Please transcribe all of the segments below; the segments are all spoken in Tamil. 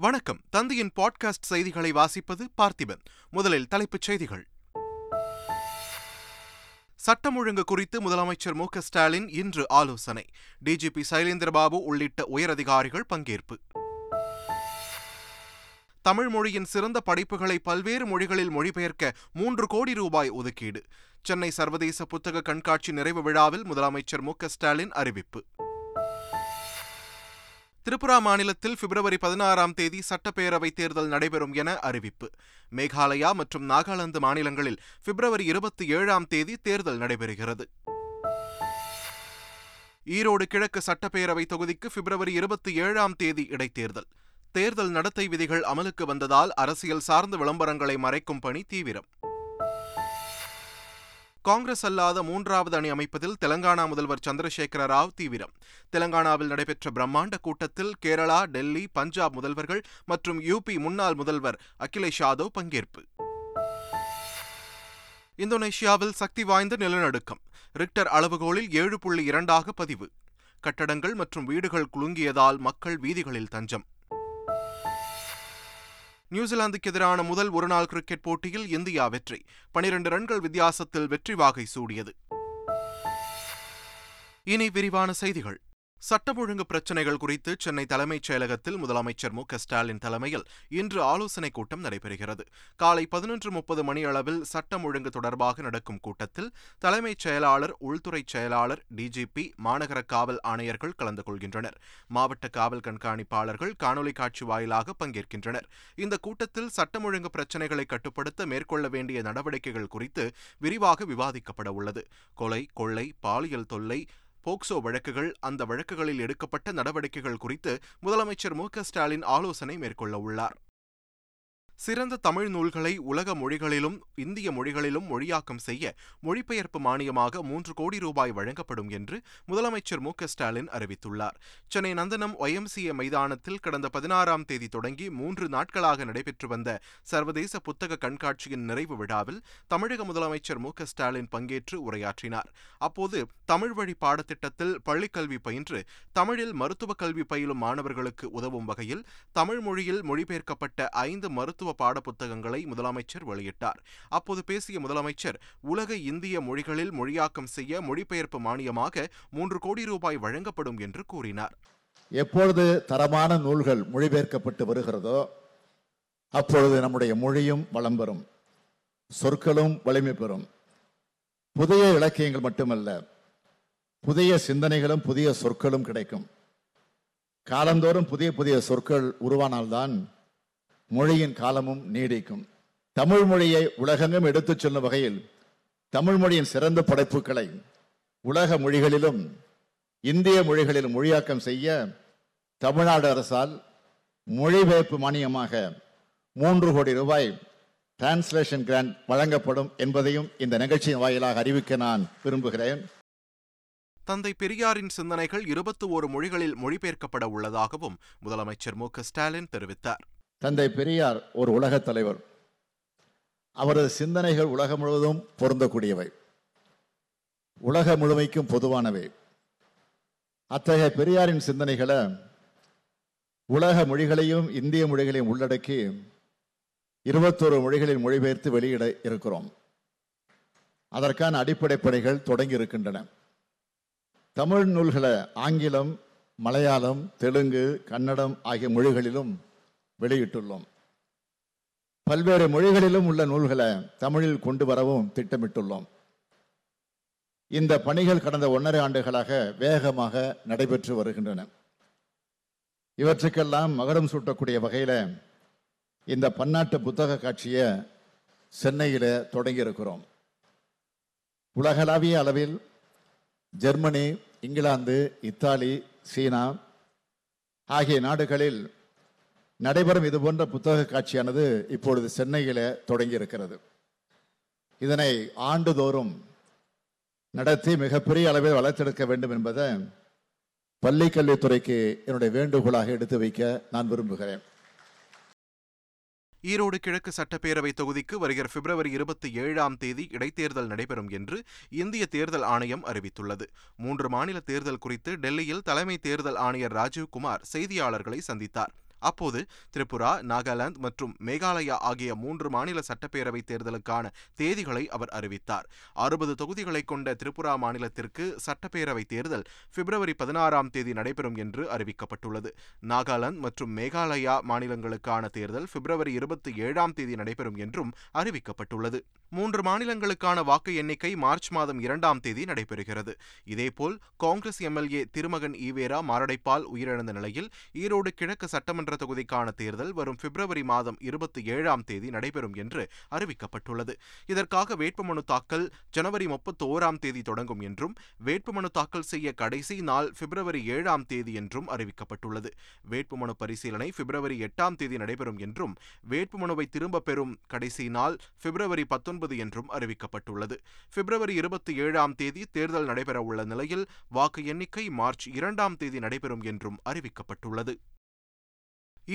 வணக்கம். தந்தையின் பாட்காஸ்ட் செய்திகளை வாசிப்பது பார்த்திபன். முதலில் தலைப்புச் செய்திகள். சட்டம் ஒழுங்கு குறித்து முதலமைச்சர் மு ஸ்டாலின் இன்று ஆலோசனை. டிஜிபி சைலேந்திரபாபு உள்ளிட்ட உயரதிகாரிகள் பங்கேற்பு. தமிழ் மொழியின் சிறந்த படைப்புகளை பல்வேறு மொழிகளில் மொழிபெயர்க்க மூன்று கோடி ரூபாய் ஒதுக்கீடு. சென்னை சர்வதேச புத்தக கண்காட்சி நிறைவு விழாவில் முதலமைச்சர் மு ஸ்டாலின் அறிவிப்பு. திரிபுரா மாநிலத்தில் பிப்ரவரி பதினாறாம் தேதி சட்டப்பேரவை தேர்தல் நடைபெறும் என அறிவிப்பு. மேகாலயா மற்றும் நாகாலாந்து மாநிலங்களில் பிப்ரவரி இருபத்தி ஏழாம் தேதி தேர்தல் நடைபெறுகிறது. ஈரோடு கிழக்கு சட்டப்பேரவை தொகுதிக்கு பிப்ரவரி இருபத்தி ஏழாம் தேதி இடைத்தேர்தல். தேர்தல் நடத்தை விதிகள் அமலுக்கு வந்ததால் அரசியல் சார்ந்த விளம்பரங்களை மறைக்கும் பணி தீவிரம். காங்கிரஸ் அல்லாத மூன்றாவது அணி அமைப்பதில் தெலங்கானா முதல்வர் சந்திரசேகர ராவ் தீவிரம். தெலங்கானாவில் நடைபெற்ற பிரம்மாண்ட கூட்டத்தில் கேரளா டெல்லி பஞ்சாப் முதல்வர்கள் மற்றும் யூபி முன்னாள் முதல்வர் அகிலேஷ் யாதவ் பங்கேற்பு. இந்தோனேஷியாவில் சக்தி வாய்ந்த நிலநடுக்கம். ரிக்டர் அளவுகோலில் ஏழு புள்ளி இரண்டாக பதிவு. கட்டடங்கள் மற்றும் வீடுகள் குலுங்கியதால் மக்கள் வீதிகளில் தஞ்சம். நியூசிலாந்துக்கு எதிரான முதல் ஒருநாள் கிரிக்கெட் போட்டியில் இந்தியா வெற்றி. பனிரண்டு ரன்கள் வித்தியாசத்தில் வெற்றி வாகை சூடியது. இனி விரிவான செய்திகள். சட்டம் ஒழுங்கு பிரச்சினைகள் குறித்து சென்னை தலைமைச் செயலகத்தில் முதலமைச்சர் மு. ஸ்டாலின் தலைமையில் இன்று ஆலோசனைக் கூட்டம் நடைபெறுகிறது. காலை பதினொன்று முப்பது மணி அளவில் சட்டம் ஒழுங்கு தொடர்பாக நடக்கும் கூட்டத்தில் தலைமைச் செயலாளர் உள்துறை செயலாளர் டிஜிபி மாநகர காவல் ஆணையர்கள் கலந்து கொள்கின்றனர். மாவட்ட காவல் கண்காணிப்பாளர்கள் காணொலி காட்சி வாயிலாக பங்கேற்கின்றனர். இந்த கூட்டத்தில் சட்டம் ஒழுங்கு பிரச்சினைகளை கட்டுப்படுத்த மேற்கொள்ள வேண்டிய நடவடிக்கைகள் குறித்து விரிவாக விவாதிக்கப்பட உள்ளது. கொலை கொள்ளை பாலியல் தொல்லை போக்சோ வழக்குகள் அந்த வழக்குகளில் எடுக்கப்பட்ட நடவடிக்கைகள் குறித்து முதலமைச்சர் மு ஸ்டாலின் ஆலோசனை மேற்கொள்ள உள்ளார். சிறந்த தமிழ் நூல்களை உலக மொழிகளிலும் இந்திய மொழிகளிலும் மொழியாக்கம் செய்ய மொழிபெயர்ப்பு மானியமாக மூன்று கோடி ரூபாய் வழங்கப்படும் என்று முதலமைச்சர் மு ஸ்டாலின் அறிவித்துள்ளார். சென்னை நந்தனம் ஒய்எம்சிஏ மைதானத்தில் கடந்த பதினாறாம் தேதி தொடங்கி மூன்று நாட்களாக நடைபெற்று வந்த சர்வதேச புத்தக கண்காட்சியின் நிறைவு விழாவில் தமிழக முதலமைச்சர் மு ஸ்டாலின் பங்கேற்று உரையாற்றினார். அப்போது தமிழ் வழி பாடத்திட்டத்தில் பள்ளிக்கல்வி பயின்று தமிழில் மருத்துவக் கல்வி பயிலும் மாணவர்களுக்கு உதவும் வகையில் தமிழ் மொழியில் மொழிபெயர்க்கப்பட்ட ஐந்து மருத்துவ மருத்துவ பாடப்புத்தகங்களை முதலமைச்சர் வெளியிட்டார். அப்போது பேசிய முதலமைச்சர் உலக இந்திய மொழிகளில் மொழியாக்கம் செய்ய மொழிபெயர்ப்பு மானியமாக மூன்று கோடி ரூபாய் வழங்கப்படும் என்று கூறினார். எப்பொழுது தரமான நூல்கள் மொழிபெயர்க்கப்பட்டு வருகிறதோ அப்பொழுது நம்முடைய மொழியும் வளம் பெறும் சொற்களும் வலிமை பெறும். புதிய இலக்கியங்கள் மட்டுமல்ல புதிய சிந்தனைகளும் புதிய சொற்களும் கிடைக்கும். காலந்தோறும் புதிய புதிய சொற்கள் உருவானால்தான் மொழியின் காலமும் நீடிக்கும். தமிழ் மொழியை உலகெங்கும் எடுத்துச் செல்லும் வகையில் தமிழ் மொழியின் சிறந்த படைப்புகளை உலக மொழிகளிலும் இந்திய மொழிகளிலும் மொழியாக்கம் செய்ய தமிழ்நாடு அரசால் மொழிபெயர்ப்பு மானியமாக மூன்று கோடி ரூபாய் டிரான்ஸ்லேஷன் கிராண்ட் வழங்கப்படும் என்பதையும் இந்த நிகழ்ச்சியின் வாயிலாக அறிவிக்க நான் விரும்புகிறேன். தந்தை பெரியாரின் சிந்தனைகள் இருபத்தி ஓரு மொழிகளில் மொழிபெயர்க்கப்பட உள்ளதாகவும் முதலமைச்சர் மு ஸ்டாலின் தெரிவித்தார். தந்தை பெரியார் ஒரு உலக தலைவர். அவரது சிந்தனைகள் உலகம் முழுவதும் பொருந்தக்கூடியவை. உலக முழுமைக்கும் பொதுவானவை. அத்தகைய பெரியாரின் சிந்தனைகளை உலக மொழிகளையும் இந்திய மொழிகளையும் உள்ளடக்கி இருபத்தோரு மொழிகளில் மொழிபெயர்த்து வெளியிட இருக்கிறோம். அதற்கான அடிப்படை பணிகள் தொடங்கி இருக்கின்றன. தமிழ் நூல்களை ஆங்கிலம் மலையாளம் தெலுங்கு கன்னடம் ஆகிய மொழிகளிலும் வெளியிட்டுள்ளோம். பல்வேறு மொழிகளிலும் உள்ள நூல்களை தமிழில் கொண்டு வரவும் திட்டமிட்டுள்ளோம். இந்த பணிகள் கடந்த ஒன்றரை ஆண்டுகளாக வேகமாக நடைபெற்று வருகின்றன. இவற்றுக்கெல்லாம் மகரம் சூட்டக்கூடிய வகையில் இந்த பன்னாட்டு புத்தக காட்சியை சென்னையில் தொடங்கி இருக்கிறோம் உலகளாவிய அளவில் ஜெர்மனி இங்கிலாந்து இத்தாலி சீனா ஆகிய நாடுகளில் நடைபெறும் இது போன்ற புத்தக காட்சியானது இப்பொழுது சென்னையில் தொடங்கி இருக்கிறது இதனை ஆண்டுதோறும் நடத்தி மிகப்பெரிய அளவில் வளர்த்தெடுக்க வேண்டும் என்பதை பள்ளி கல்வித்துறைக்கு என்னுடைய வேண்டுகோளாக எடுத்து வைக்க நான் விரும்புகிறேன். ஈரோடு கிழக்கு சட்டப்பேரவை தொகுதிக்கு வருகிற பிப்ரவரி இருபத்தி ஏழாம் தேதி இடைத்தேர்தல் நடைபெறும் என்று இந்திய தேர்தல் ஆணையம் அறிவித்துள்ளது. மூன்று மாநில தேர்தல் குறித்து டெல்லியில் தலைமை தேர்தல் ஆணையர் ராஜீவ்குமார் செய்தியாளர்களை சந்தித்தார். அப்போது திரிபுரா நாகாலாந்து மற்றும் மேகாலயா ஆகிய மூன்று மாநில சட்டப்பேரவை தேர்தலுக்கான தேதிகளை அவர் அறிவித்தார். அறுபது தொகுதிகளை கொண்ட திரிபுரா மாநிலத்திற்கு சட்டப்பேரவை தேர்தல் பிப்ரவரி பதினாறாம் தேதி நடைபெறும் என்று அறிவிக்கப்பட்டுள்ளது. நாகாலாந்து மற்றும் மேகாலயா மாநிலங்களுக்கான தேர்தல் பிப்ரவரி இருபத்தி ஏழாம் தேதி நடைபெறும் என்றும் அறிவிக்கப்பட்டுள்ளது. மூன்று மாநிலங்களுக்கான வாக்கு எண்ணிக்கை மார்ச் மாதம் இரண்டாம் தேதி நடைபெறுகிறது. இதேபோல் காங்கிரஸ் எம்எல்ஏ திருமகன் ஈவேரா மாரடைப்பால் உயிரிழந்த நிலையில் ஈரோடு கிழக்கு சட்டமன்ற தொகுதிக்கான தேர்தல் வரும் பிப்ரவரி மாதம் இருபத்தி ஏழாம் தேதி நடைபெறும் என்று அறிவிக்கப்பட்டுள்ளது. இதற்காக வேட்புமனு தாக்கல் ஜனவரி முப்பத்தி ஓராம் தேதி தொடங்கும் என்றும் வேட்புமனு தாக்கல் செய்ய கடைசி நாள் பிப்ரவரி ஏழாம் தேதி என்றும் அறிவிக்கப்பட்டுள்ளது. வேட்புமனு பரிசீலனை பிப்ரவரி எட்டாம் தேதி நடைபெறும் என்றும் வேட்புமனுவை திரும்பப் பெறும் கடைசி நாள் பிப்ரவரி பத்தொன்பது என்றும் அறிவிக்கப்பட்டுள்ளது. பிப்ரவரி இருபத்தி ஏழாம் தேதி தேர்தல் நடைபெறவுள்ள நிலையில் வாக்கு எண்ணிக்கை மார்ச் இரண்டாம் தேதி நடைபெறும் என்றும் அறிவிக்கப்பட்டுள்ளது.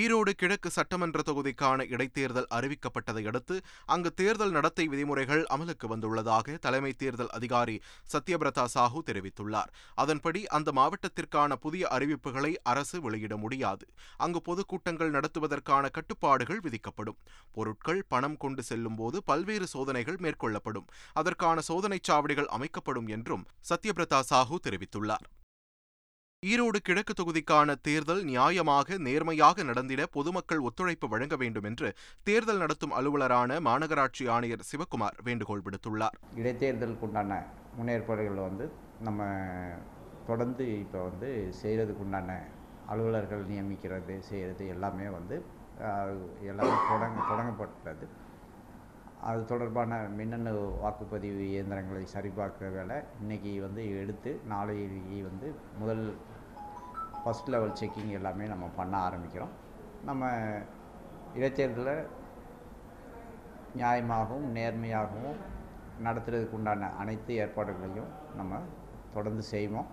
ஈரோடு கிழக்கு சட்டமன்ற தொகுதிக்கான இடைத்தேர்தல் அறிவிக்கப்பட்டதை அடுத்து அங்கு தேர்தல் நடத்தை விதிமுறைகள் அமலுக்கு வந்துள்ளதாக தலைமை தேர்தல் அதிகாரி சத்யபிரதா சாஹூ தெரிவித்துள்ளார். அதன்படி அந்த மாவட்டத்திற்கான புதிய அறிவிப்புகளை அரசு வெளியிட முடியாது. அங்கு பொதுக்கூட்டங்கள் நடத்துவதற்கான கட்டுப்பாடுகள் விதிக்கப்படும். பொருட்கள் பணம் கொண்டு செல்லும் போது பல்வேறு சோதனைகள் மேற்கொள்ளப்படும். அதற்கான சோதனைச் சாவடிகள் அமைக்கப்படும் என்றும் சத்யபிரதா சாஹூ தெரிவித்துள்ளார். ஈரோடு கிழக்கு தொகுதிக்கான தேர்தல் நியாயமாக நேர்மையாக நடந்திட பொதுமக்கள் ஒத்துழைப்பு வழங்க வேண்டும் என்று தேர்தல் நடத்தும் அலுவலரான மாநகராட்சி ஆணையர் சிவக்குமார் வேண்டுகோள் விடுத்துள்ளார். இடைத்தேர்தலுக்கு உண்டான முன்னேற்பாடுகள் வந்து நம்ம தொடர்ந்து இப்போ வந்து செய்கிறதுக்கு உண்டான அலுவலர்கள் நியமிக்கிறது செய்கிறது எல்லாமே வந்து எல்லாமே தொடங்க தொடங்கப்பட்டது. அது தொடர்பான மின்னணு வாக்குப்பதிவு இயந்திரங்களை சரிபார்க்குற வேலை இன்றைக்கி வந்து எடுத்து நாளைக்கு வந்து முதல் ஃபஸ்ட் லெவல் செக்கிங் எல்லாமே நம்ம பண்ண ஆரம்பிக்கிறோம். நம்ம இடைத்தேர்தலில் நியாயமாகவும் நேர்மையாகவும் நடத்துறதுக்கு உண்டான அனைத்து ஏற்பாடுகளையும் நம்ம தொடர்ந்து செய்வோம்.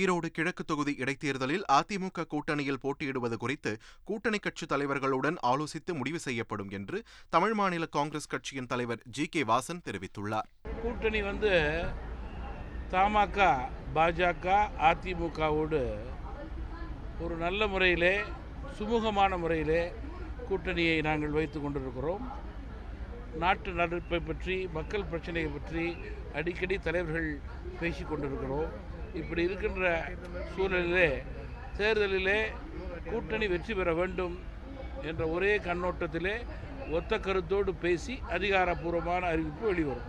ஈரோடு கிழக்கு தொகுதி இடைத்தேர்தலில் அதிமுக கூட்டணியில் போட்டியிடுவது குறித்து கூட்டணி கட்சி தலைவர்களுடன் ஆலோசித்து முடிவு செய்யப்படும் என்று தமிழ் மாநில காங்கிரஸ் கட்சியின் தலைவர் ஜி கே வாசன் தெரிவித்துள்ளார். கூட்டணி வந்து தமாக பாஜக அதிமுகவோடு ஒரு நல்ல முறையிலே சுமூகமான முறையிலே கூட்டணியை நாங்கள் வைத்து கொண்டிருக்கிறோம். நாட்டு நடப்பை பற்றி மக்கள் பிரச்சனையை பற்றி அடிக்கடி தலைவர்கள் பேசி கொண்டிருக்கிறோம். இப்படி இருக்கின்ற சூழலிலே தேர்தலிலே கூட்டணி வெற்றி பெற வேண்டும் என்ற ஒரே கண்ணோட்டத்திலே ஒத்த கருத்தோடு பேசி அதிகாரப்பூர்வமான அறிவிப்பு வெளிவரும்.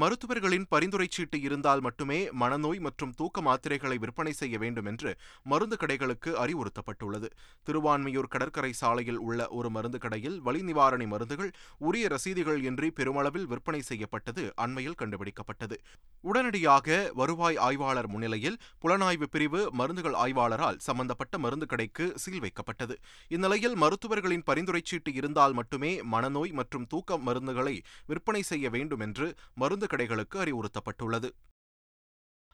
மருத்துவர்களின் பரிந்துரை சீட்டு இருந்தால் மட்டுமே மனநோய் மற்றும் தூக்க மாத்திரைகளை விற்பனை செய்ய வேண்டும் என்று மருந்து கடைகளுக்கு அறிவுறுத்தப்பட்டுள்ளது. திருவான்மையூர் கடற்கரை சாலையில் உள்ள ஒரு மருந்து கடையில் வலி நிவாரணி மருந்துகள் உரிய ரசீதுகள் இன்றி பெருமளவில் விற்பனை செய்யப்பட்டது அண்மையில் கண்டுபிடிக்கப்பட்டது. உடனடியாக வருவாய் ஆய்வாளர் முன்னிலையில் புலனாய்வு பிரிவு மருந்துகள் ஆய்வாளரால் சம்பந்தப்பட்ட மருந்து கடைக்கு சீல் வைக்கப்பட்டது. இந்நிலையில் மருத்துவர்களின் பரிந்துரை சீட்டு இருந்தால் மட்டுமே மனநோய் மற்றும் தூக்க மருந்துகளை விற்பனை செய்ய வேண்டும் என்று மருந்து கடைகளுக்கு அறிவுறுத்தப்பட்டுள்ளது.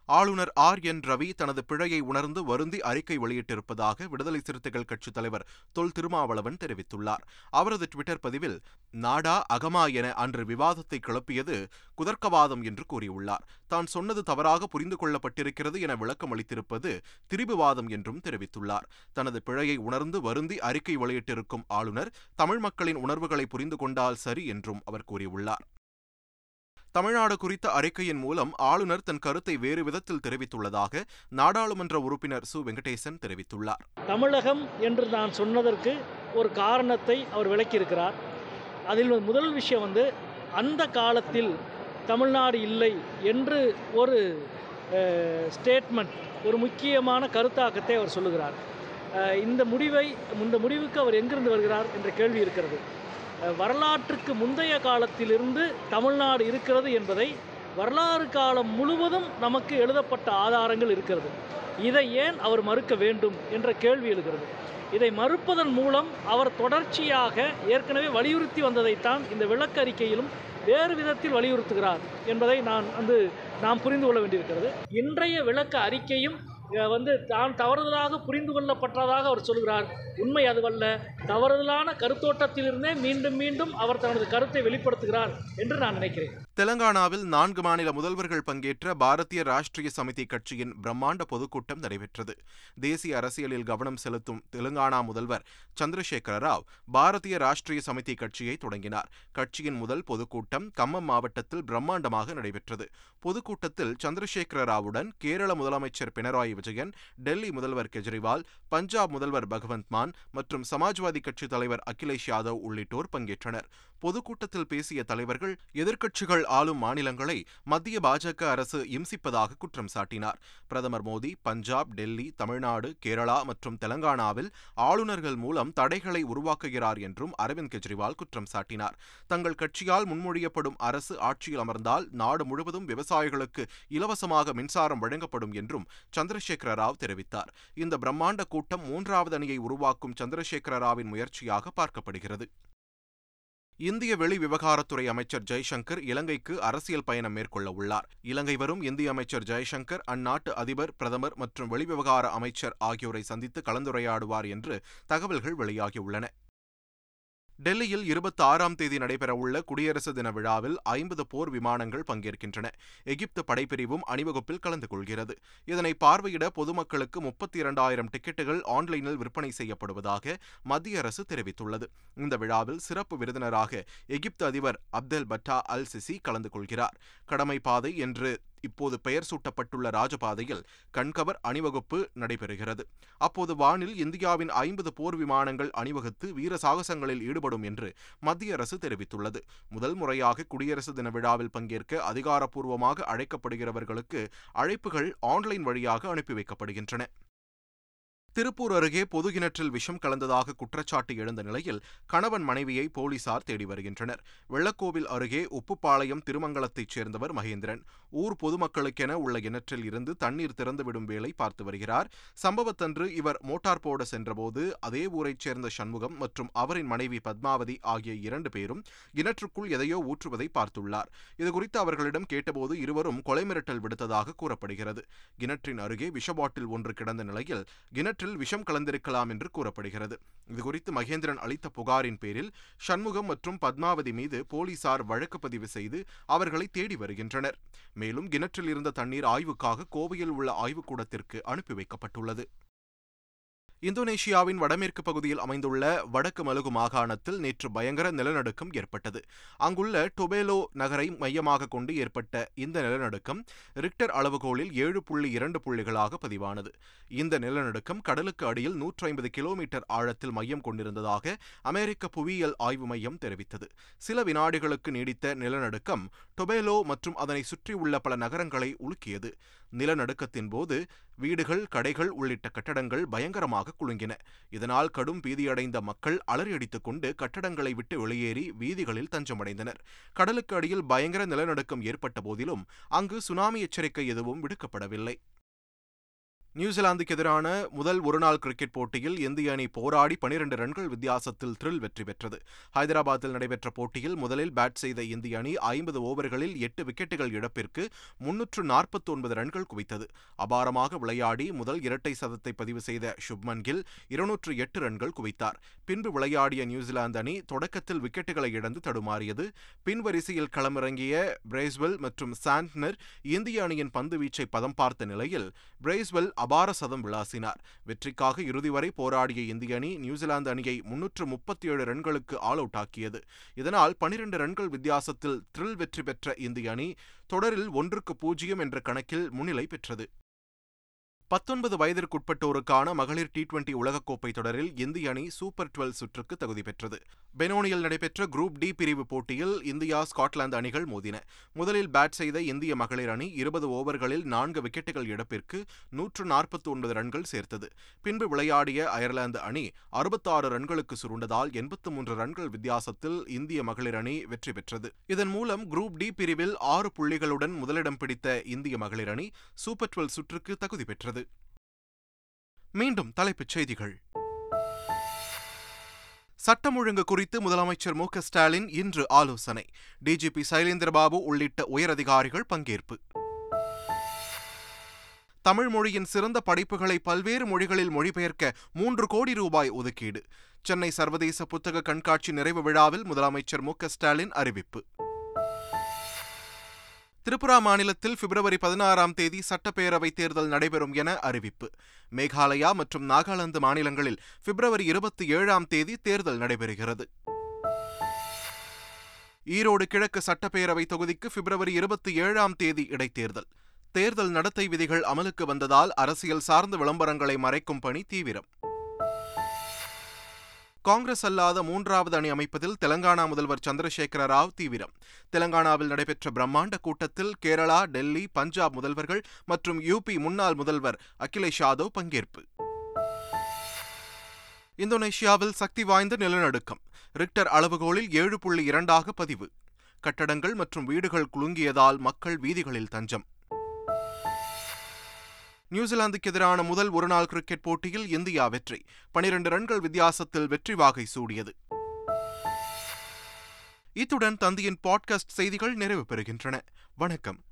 ஆளுநர் ஆர். என். ரவி தனது பிழையை உணர்ந்து வருந்தி அறிக்கை வெளியிட்டிருப்பதாக விடுதலை சிறுத்தைகள் கட்சித் தலைவர் தொல் திருமாவளவன் தெரிவித்துள்ளார். அவரது ட்விட்டர் பதிவில் நாடா அகமா என அன்று விவாதத்தை கிளப்பியது குதர்க்கவாதம் என்று கூறியுள்ளார். தான் சொன்னது தவறாக புரிந்து கொள்ளப்பட்டிருக்கிறது என விளக்கம் அளித்திருப்பது திரிபுவாதம் என்றும் தெரிவித்துள்ளார். தனது பிழையை உணர்ந்து வருந்தி அறிக்கை வெளியிட்டிருக்கும் ஆளுநர் தமிழ் மக்களின் உணர்வுகளை புரிந்து கொண்டால் சரி என்றும் அவர் கூறியுள்ளார். தமிழ்நாடு குறித்த அறிக்கையின் மூலம் ஆளுநர் தன் கருத்தை வேறு விதத்தில் தெரிவித்துள்ளதாக நாடாளுமன்ற உறுப்பினர் சு. வெங்கடேசன் தெரிவித்துள்ளார். தமிழகம் என்று நான் சொன்னதற்கு ஒரு காரணத்தை அவர் விளக்கியிருக்கிறார். அதில் முதல் விஷயம் வந்து அந்த காலத்தில் தமிழ்நாடு இல்லை என்று ஒரு ஸ்டேட்மெண்ட் ஒரு முக்கியமான கருத்தாக்கத்தை அவர் சொல்லுகிறார். இந்த முடிவை இந்த முடிவுக்கு அவர் எங்கிருந்து வருகிறார் என்ற கேள்வி இருக்கிறது. வரலாற்றுக்கு முந்தைய காலத்திலிருந்து தமிழ்நாடு இருக்கிறது என்பதை வரலாறு காலம் முழுவதும் நமக்கு எழுதப்பட்ட ஆதாரங்கள் இருக்கிறது. இதை ஏன் அவர் மறுக்க வேண்டும் என்ற கேள்வி எழுகிறது. இதை மறுப்பதன் மூலம் அவர் தொடர்ச்சியாக ஏற்கனவே வலியுறுத்தி வந்ததைத்தான் இந்த விளக்கறிக்கையிலும் வேறு விதத்தில் வலியுறுத்துகிறார் என்பதை நான் வந்து நாம் புரிந்து கொள்ள வேண்டியிருக்கிறது. இன்றைய விளக்க அறிக்கையும் வந்து தான் தவறுதலாக புரிந்து கொள்ளப்பட்டதாக அவர் சொல்கிறார். உண்மை அதுவல்ல. தவறுதலான கருத்தோட்டத்திலிருந்தே மீண்டும் மீண்டும் அவர் தனது கருத்தை வெளிப்படுத்துகிறார் என்று நான் நினைக்கிறேன். தெலங்கானாவில் நான்கு மாநில முதல்வர்கள் பங்கேற்ற பாரதிய ராஷ்டிரிய சமிதி கட்சியின் பிரம்மாண்ட பொதுக்கூட்டம் நடைபெற்றது. தேசிய அரசியலில் கவனம் செலுத்தும் தெலுங்கானா முதல்வர் சந்திரசேகர ராவ் பாரதிய ராஷ்டிரிய சமிதி கட்சியை தொடங்கினார். கட்சியின் முதல் பொதுக்கூட்டம் கம்மம் மாவட்டத்தில் பிரம்மாண்டமாக நடைபெற்றது. பொதுக்கூட்டத்தில் சந்திரசேகர ராவுடன் கேரள முதலமைச்சர் பினராயி விஜயன் டெல்லி முதல்வர் கெஜ்ரிவால் பஞ்சாப் முதல்வர் பகவந்த் மான் மற்றும் சமாஜ்வாதி கட்சி தலைவர் அகிலேஷ் யாதவ் உள்ளிட்டோர் பங்கேற்றனர். பொதுக்கூட்டத்தில் பேசிய தலைவர்கள் எதிர்க்கட்சிகள் ஆளும் மாநிலங்களை மத்திய பாஜக அரசு இம்சிப்பதாக குற்றம் சாட்டினார். பிரதமர் மோடி பஞ்சாப் டெல்லி தமிழ்நாடு கேரளா மற்றும் தெலங்கானாவில் ஆளுநர்கள் மூலம் தடைகளை உருவாக்குகிறார் என்றும் அரவிந்த் கெஜ்ரிவால் குற்றம் சாட்டினார். தங்கள் கட்சியால் முன்மொழியப்படும் அரசு ஆட்சியில் அமர்ந்தால் நாடு முழுவதும் விவசாயிகளுக்கு இலவசமாக மின்சாரம் வழங்கப்படும் என்றும் சந்திரசேகர ராவ் தெரிவித்தார். இந்த பிரம்மாண்ட கூட்டம் மூன்றாவது அணியை உருவாக்கும் சந்திரசேகர ராவின் முயற்சியாக பார்க்கப்படுகிறது. இந்திய வெளி விவகாரத்துறை அமைச்சர் ஜெய்சங்கர் இலங்கைக்கு அரசியல் பயணம் மேற்கொள்ள உள்ளார். இலங்கை வரும் இந்திய அமைச்சர் ஜெய்சங்கர் அந்நாட்டு அதிபர் பிரதமர் மற்றும் வெளிவிவகார அமைச்சர் ஆகியோரை சந்தித்து கலந்துரையாடுவார் என்று தகவல்கள் வெளியாகியுள்ளன. டெல்லியில் இருபத்தி ஆறாம் தேதி நடைபெறவுள்ள குடியரசு தின விழாவில் ஐம்பது போர் விமானங்கள் பங்கேற்கின்றன. எகிப்து படைப்பிரிவும் அணிவகுப்பில் கலந்து கொள்கிறது. இதனை பார்வையிட பொதுமக்களுக்கு முப்பத்தி இரண்டாயிரம் டிக்கெட்டுகள் ஆன்லைனில் விற்பனை செய்யப்படுவதாக மத்திய அரசு தெரிவித்துள்ளது. இந்த விழாவில் சிறப்பு விருந்தினராக எகிப்து அதிபர் அப்தெல் பட்டா அல் சிசி கலந்து கொள்கிறார். கடமை பாதை என்று இப்போது பெயர் சூட்டப்பட்டுள்ள ராஜபாதையில் கண்கவர் அணிவகுப்பு நடைபெறுகிறது. அப்போது வானில் இந்தியாவின் ஐம்பது போர் விமானங்கள் அணிவகுத்து வீர சாகசங்களில் ஈடுபடும் என்று மத்திய அரசு தெரிவித்துள்ளது. முதல் முறையாக குடியரசு தின விழாவில் பங்கேற்க அதிகாரப்பூர்வமாக அழைக்கப்படுகிறவர்களுக்கு அழைப்புகள் ஆன்லைன் வழியாக அனுப்பி வைக்கப்படுகின்றன. திருப்பூர் அருகே பொது கிணற்றில் விஷம் கலந்ததாக குற்றச்சாட்டு எழுந்த நிலையில் கணவன் மனைவியை போலீசார் தேடி வருகின்றனர். வெள்ளக்கோவில் அருகே உப்புப்பாளையம் திருமங்கலத்தைச் சேர்ந்தவர் மகேந்திரன். ஊர் பொதுமக்களுக்கென உள்ள கிணற்றில் இருந்து தண்ணீர் திறந்துவிடும் வேலை பார்த்து வருகிறார். சம்பவத்தன்று இவர் மோட்டார் போட சென்றபோது அதே ஊரைச் சேர்ந்த சண்முகம் மற்றும் அவரின் மனைவி பத்மாவதி ஆகிய இரண்டு பேரும் கிணற்றுக்குள் எதையோ ஊற்றுவதை பார்த்துள்ளார். இதுகுறித்து அவர்களிடம் கேட்டபோது இருவரும் கொலை மிரட்டல் விடுத்ததாக கூறப்படுகிறது. கிணற்றின் அருகே விஷ பாட்டில் ஒன்று கிடந்த நிலையில் கிணற்றில் விஷம் கலந்திருக்கலாம் என்று கூறப்படுகிறது. இதுகுறித்து மகேந்திரன் அளித்த புகாரின் பேரில் சண்முகம் மற்றும் பத்மாவதி மீது போலீசார் வழக்கு பதிவு செய்து அவர்களை தேடி வருகின்றனர். மேலும் கிணற்றில் இருந்த தண்ணீர் ஆய்வுக்காக கோவையில் உள்ள ஆய்வுக்கூடத்திற்கு அனுப்பி வைக்கப்பட்டுள்ளது. இந்தோனேஷியாவின் வடமேற்கு பகுதியில் அமைந்துள்ள வடக்கு மலுகு மாகாணத்தில் நேற்று பயங்கர நிலநடுக்கம் ஏற்பட்டது. அங்குள்ள டொபேலோ நகரை மையமாக கொண்டு ஏற்பட்ட இந்த நிலநடுக்கம் ரிக்டர் அளவுகோலில் ஏழு புள்ளி இரண்டு புள்ளிகளாக பதிவானது. இந்த நிலநடுக்கம் கடலுக்கு அடியில் நூற்றி ஐம்பது கிலோமீட்டர் ஆழத்தில் மையம் கொண்டிருந்ததாக அமெரிக்க புவியியல் ஆய்வு மையம் தெரிவித்தது. சில வினாடிகளுக்கு நீடித்த நிலநடுக்கம் டொபேலோ மற்றும் அதனை சுற்றியுள்ள பல நகரங்களை உலுக்கியது. நிலநடுக்கத்தின் போது வீடுகள் கடைகள் உள்ளிட்ட கட்டடங்கள் பயங்கரமாக குலுங்கின. இதனால் கடும் பீதியடைந்த மக்கள் அலறியடித்துக் கொண்டு கட்டடங்களை விட்டு வெளியேறி வீதிகளில் தஞ்சமடைந்தனர். கடலுக்கு அடியில் பயங்கர நிலநடுக்கம் ஏற்பட்ட போதிலும் அங்கு சுனாமி எச்சரிக்கை எதுவும் விடுக்கப்படவில்லை. நியூசிலாந்துக்கு எதிரான முதல் ஒருநாள் கிரிக்கெட் போட்டியில் இந்திய அணி போராடி பனிரெண்டு ரன்கள் வித்தியாசத்தில் த்ரில் வெற்றி பெற்றது. ஹைதராபாத்தில் நடைபெற்ற போட்டியில் முதலில் பேட் செய்த இந்திய அணி ஐம்பது ஓவர்களில் எட்டு விக்கெட்டுகள் இழப்பிற்கு முன்னூற்று நாற்பத்தி ஒன்பது ரன்கள் குவித்தது. அபாரமாக விளையாடி முதல் இரட்டை சதத்தை பதிவு செய்த சுப்மன் கில் இருநூற்று எட்டு ரன்கள் குவித்தார். பின்பு விளையாடிய நியூசிலாந்து அணி தொடக்கத்தில் விக்கெட்டுகளை இழந்து தடுமாறியது. பின்வரிசையில் களமிறங்கிய பிரேஸ்வெல் மற்றும் சாண்ட்னர் இந்திய அணியின் பந்து வீச்சை பதம் பார்த்த நிலையில் பிரேஸ்வெல் அபார சதம் விளாசினார். வெற்றிக்காக இறுதி வரை போராடிய இந்திய அணி நியூசிலாந்து அணியை முன்னூற்று முப்பத்தி ஏழு ரன்களுக்கு ஆல் அவுட் ஆக்கியது. இதனால் பனிரெண்டு ரன்கள் வித்தியாசத்தில் த்ரில் வெற்றி பெற்ற இந்திய அணி தொடரில் ஒன்றுக்கு பூஜ்ஜியம் என்ற கணக்கில் முன்னிலை பெற்றது. பத்தொன்பது வயதிற்குட்பட்டோருக்கான மகளிர் டி டுவெண்டி உலகக்கோப்பை தொடரில் இந்திய அணி சூப்பர் டுவெல் சுற்றுக்கு தகுதி பெற்றது. பெனோனியில் நடைபெற்ற குரூப் டி பிரிவு போட்டியில் இந்தியா ஸ்காட்லாந்து அணிகள் மோதின. முதலில் பேட் செய்த இந்திய மகளிர் அணி இருபது ஓவர்களில் நான்கு விக்கெட்டுகள் இழப்பிற்கு நூற்று நாற்பத்தி ஒன்பது ரன்கள் சேர்த்தது. பின்பு விளையாடிய அயர்லாந்து அணி அறுபத்தாறு ரன்களுக்கு சுருண்டதால் எண்பத்து மூன்று ரன்கள் வித்தியாசத்தில் இந்திய மகளிர் அணி வெற்றி பெற்றது. இதன் மூலம் குரூப் டி பிரிவில் ஆறு புள்ளிகளுடன் முதலிடம் பிடித்த இந்திய மகளிர் அணி சூப்பர் டுவெல் சுற்றுக்கு தகுதி பெற்றது. மீண்டும் தலைப்புச் செய்திகள். சட்டம் ஒழுங்கு குறித்து முதலமைச்சர் மு ஸ்டாலின் இன்று ஆலோசனை. டிஜிபி சைலேந்திரபாபு உள்ளிட்ட உயரதிகாரிகள் பங்கேற்பு. தமிழ் மொழியின் சிறந்த படைப்புகளை பல்வேறு மொழிகளில் மொழிபெயர்க்க மூன்று கோடி ரூபாய் ஒதுக்கீடு. சென்னை சர்வதேச புத்தக கண்காட்சி நிறைவு விழாவில் முதலமைச்சர் மு ஸ்டாலின் அறிவிப்பு. திரிபுரா மாநிலத்தில் பிப்ரவரி பதினாறாம் தேதி சட்டப்பேரவை தேர்தல் நடைபெறும் என அறிவிப்பு. மேகாலயா மற்றும் நாகாலாந்து மாநிலங்களில் பிப்ரவரி இருபத்தி ஏழாம் தேதி தேர்தல் நடைபெறுகிறது. ஈரோடு கிழக்கு சட்டப்பேரவை தொகுதிக்கு பிப்ரவரி இருபத்தி ஏழாம் தேதி இடைத்தேர்தல். தேர்தல் நடத்தை விதிகள் அமலுக்கு வந்ததால் அரசியல் சார்ந்த விளம்பரங்களை மறைக்கும் பணி தீவிரம். காங்கிரஸ் அல்லாத மூன்றாவது அணி அமைப்பதில் தெலங்கானா முதல்வர் சந்திரசேகர ராவ் தீவிரம். தெலங்கானாவில் நடைபெற்ற பிரம்மாண்ட கூட்டத்தில் கேரளா டெல்லி பஞ்சாப் முதல்வர்கள் மற்றும் யூபி முன்னாள் முதல்வர் அகிலேஷ் யாதவ் பங்கேற்பு. இந்தோனேஷியாவில் சக்தி வாய்ந்த நிலநடுக்கம். ரிக்டர் அளவுகோலில் ஏழு புள்ளி இரண்டாக பதிவு. கட்டடங்கள் மற்றும் வீடுகள் குலுங்கியதால் மக்கள் வீதிகளில் தஞ்சம். நியூசிலாந்துக்கு எதிரான முதல் ஒருநாள் கிரிக்கெட் போட்டியில் இந்தியா வெற்றி. பனிரெண்டு ரன்கள் வித்தியாசத்தில் வெற்றி வாகை சூடியது. இத்துடன் தந்தியின் பாட்காஸ்ட் செய்திகள் நிறைவு பெறுகின்றன. வணக்கம்.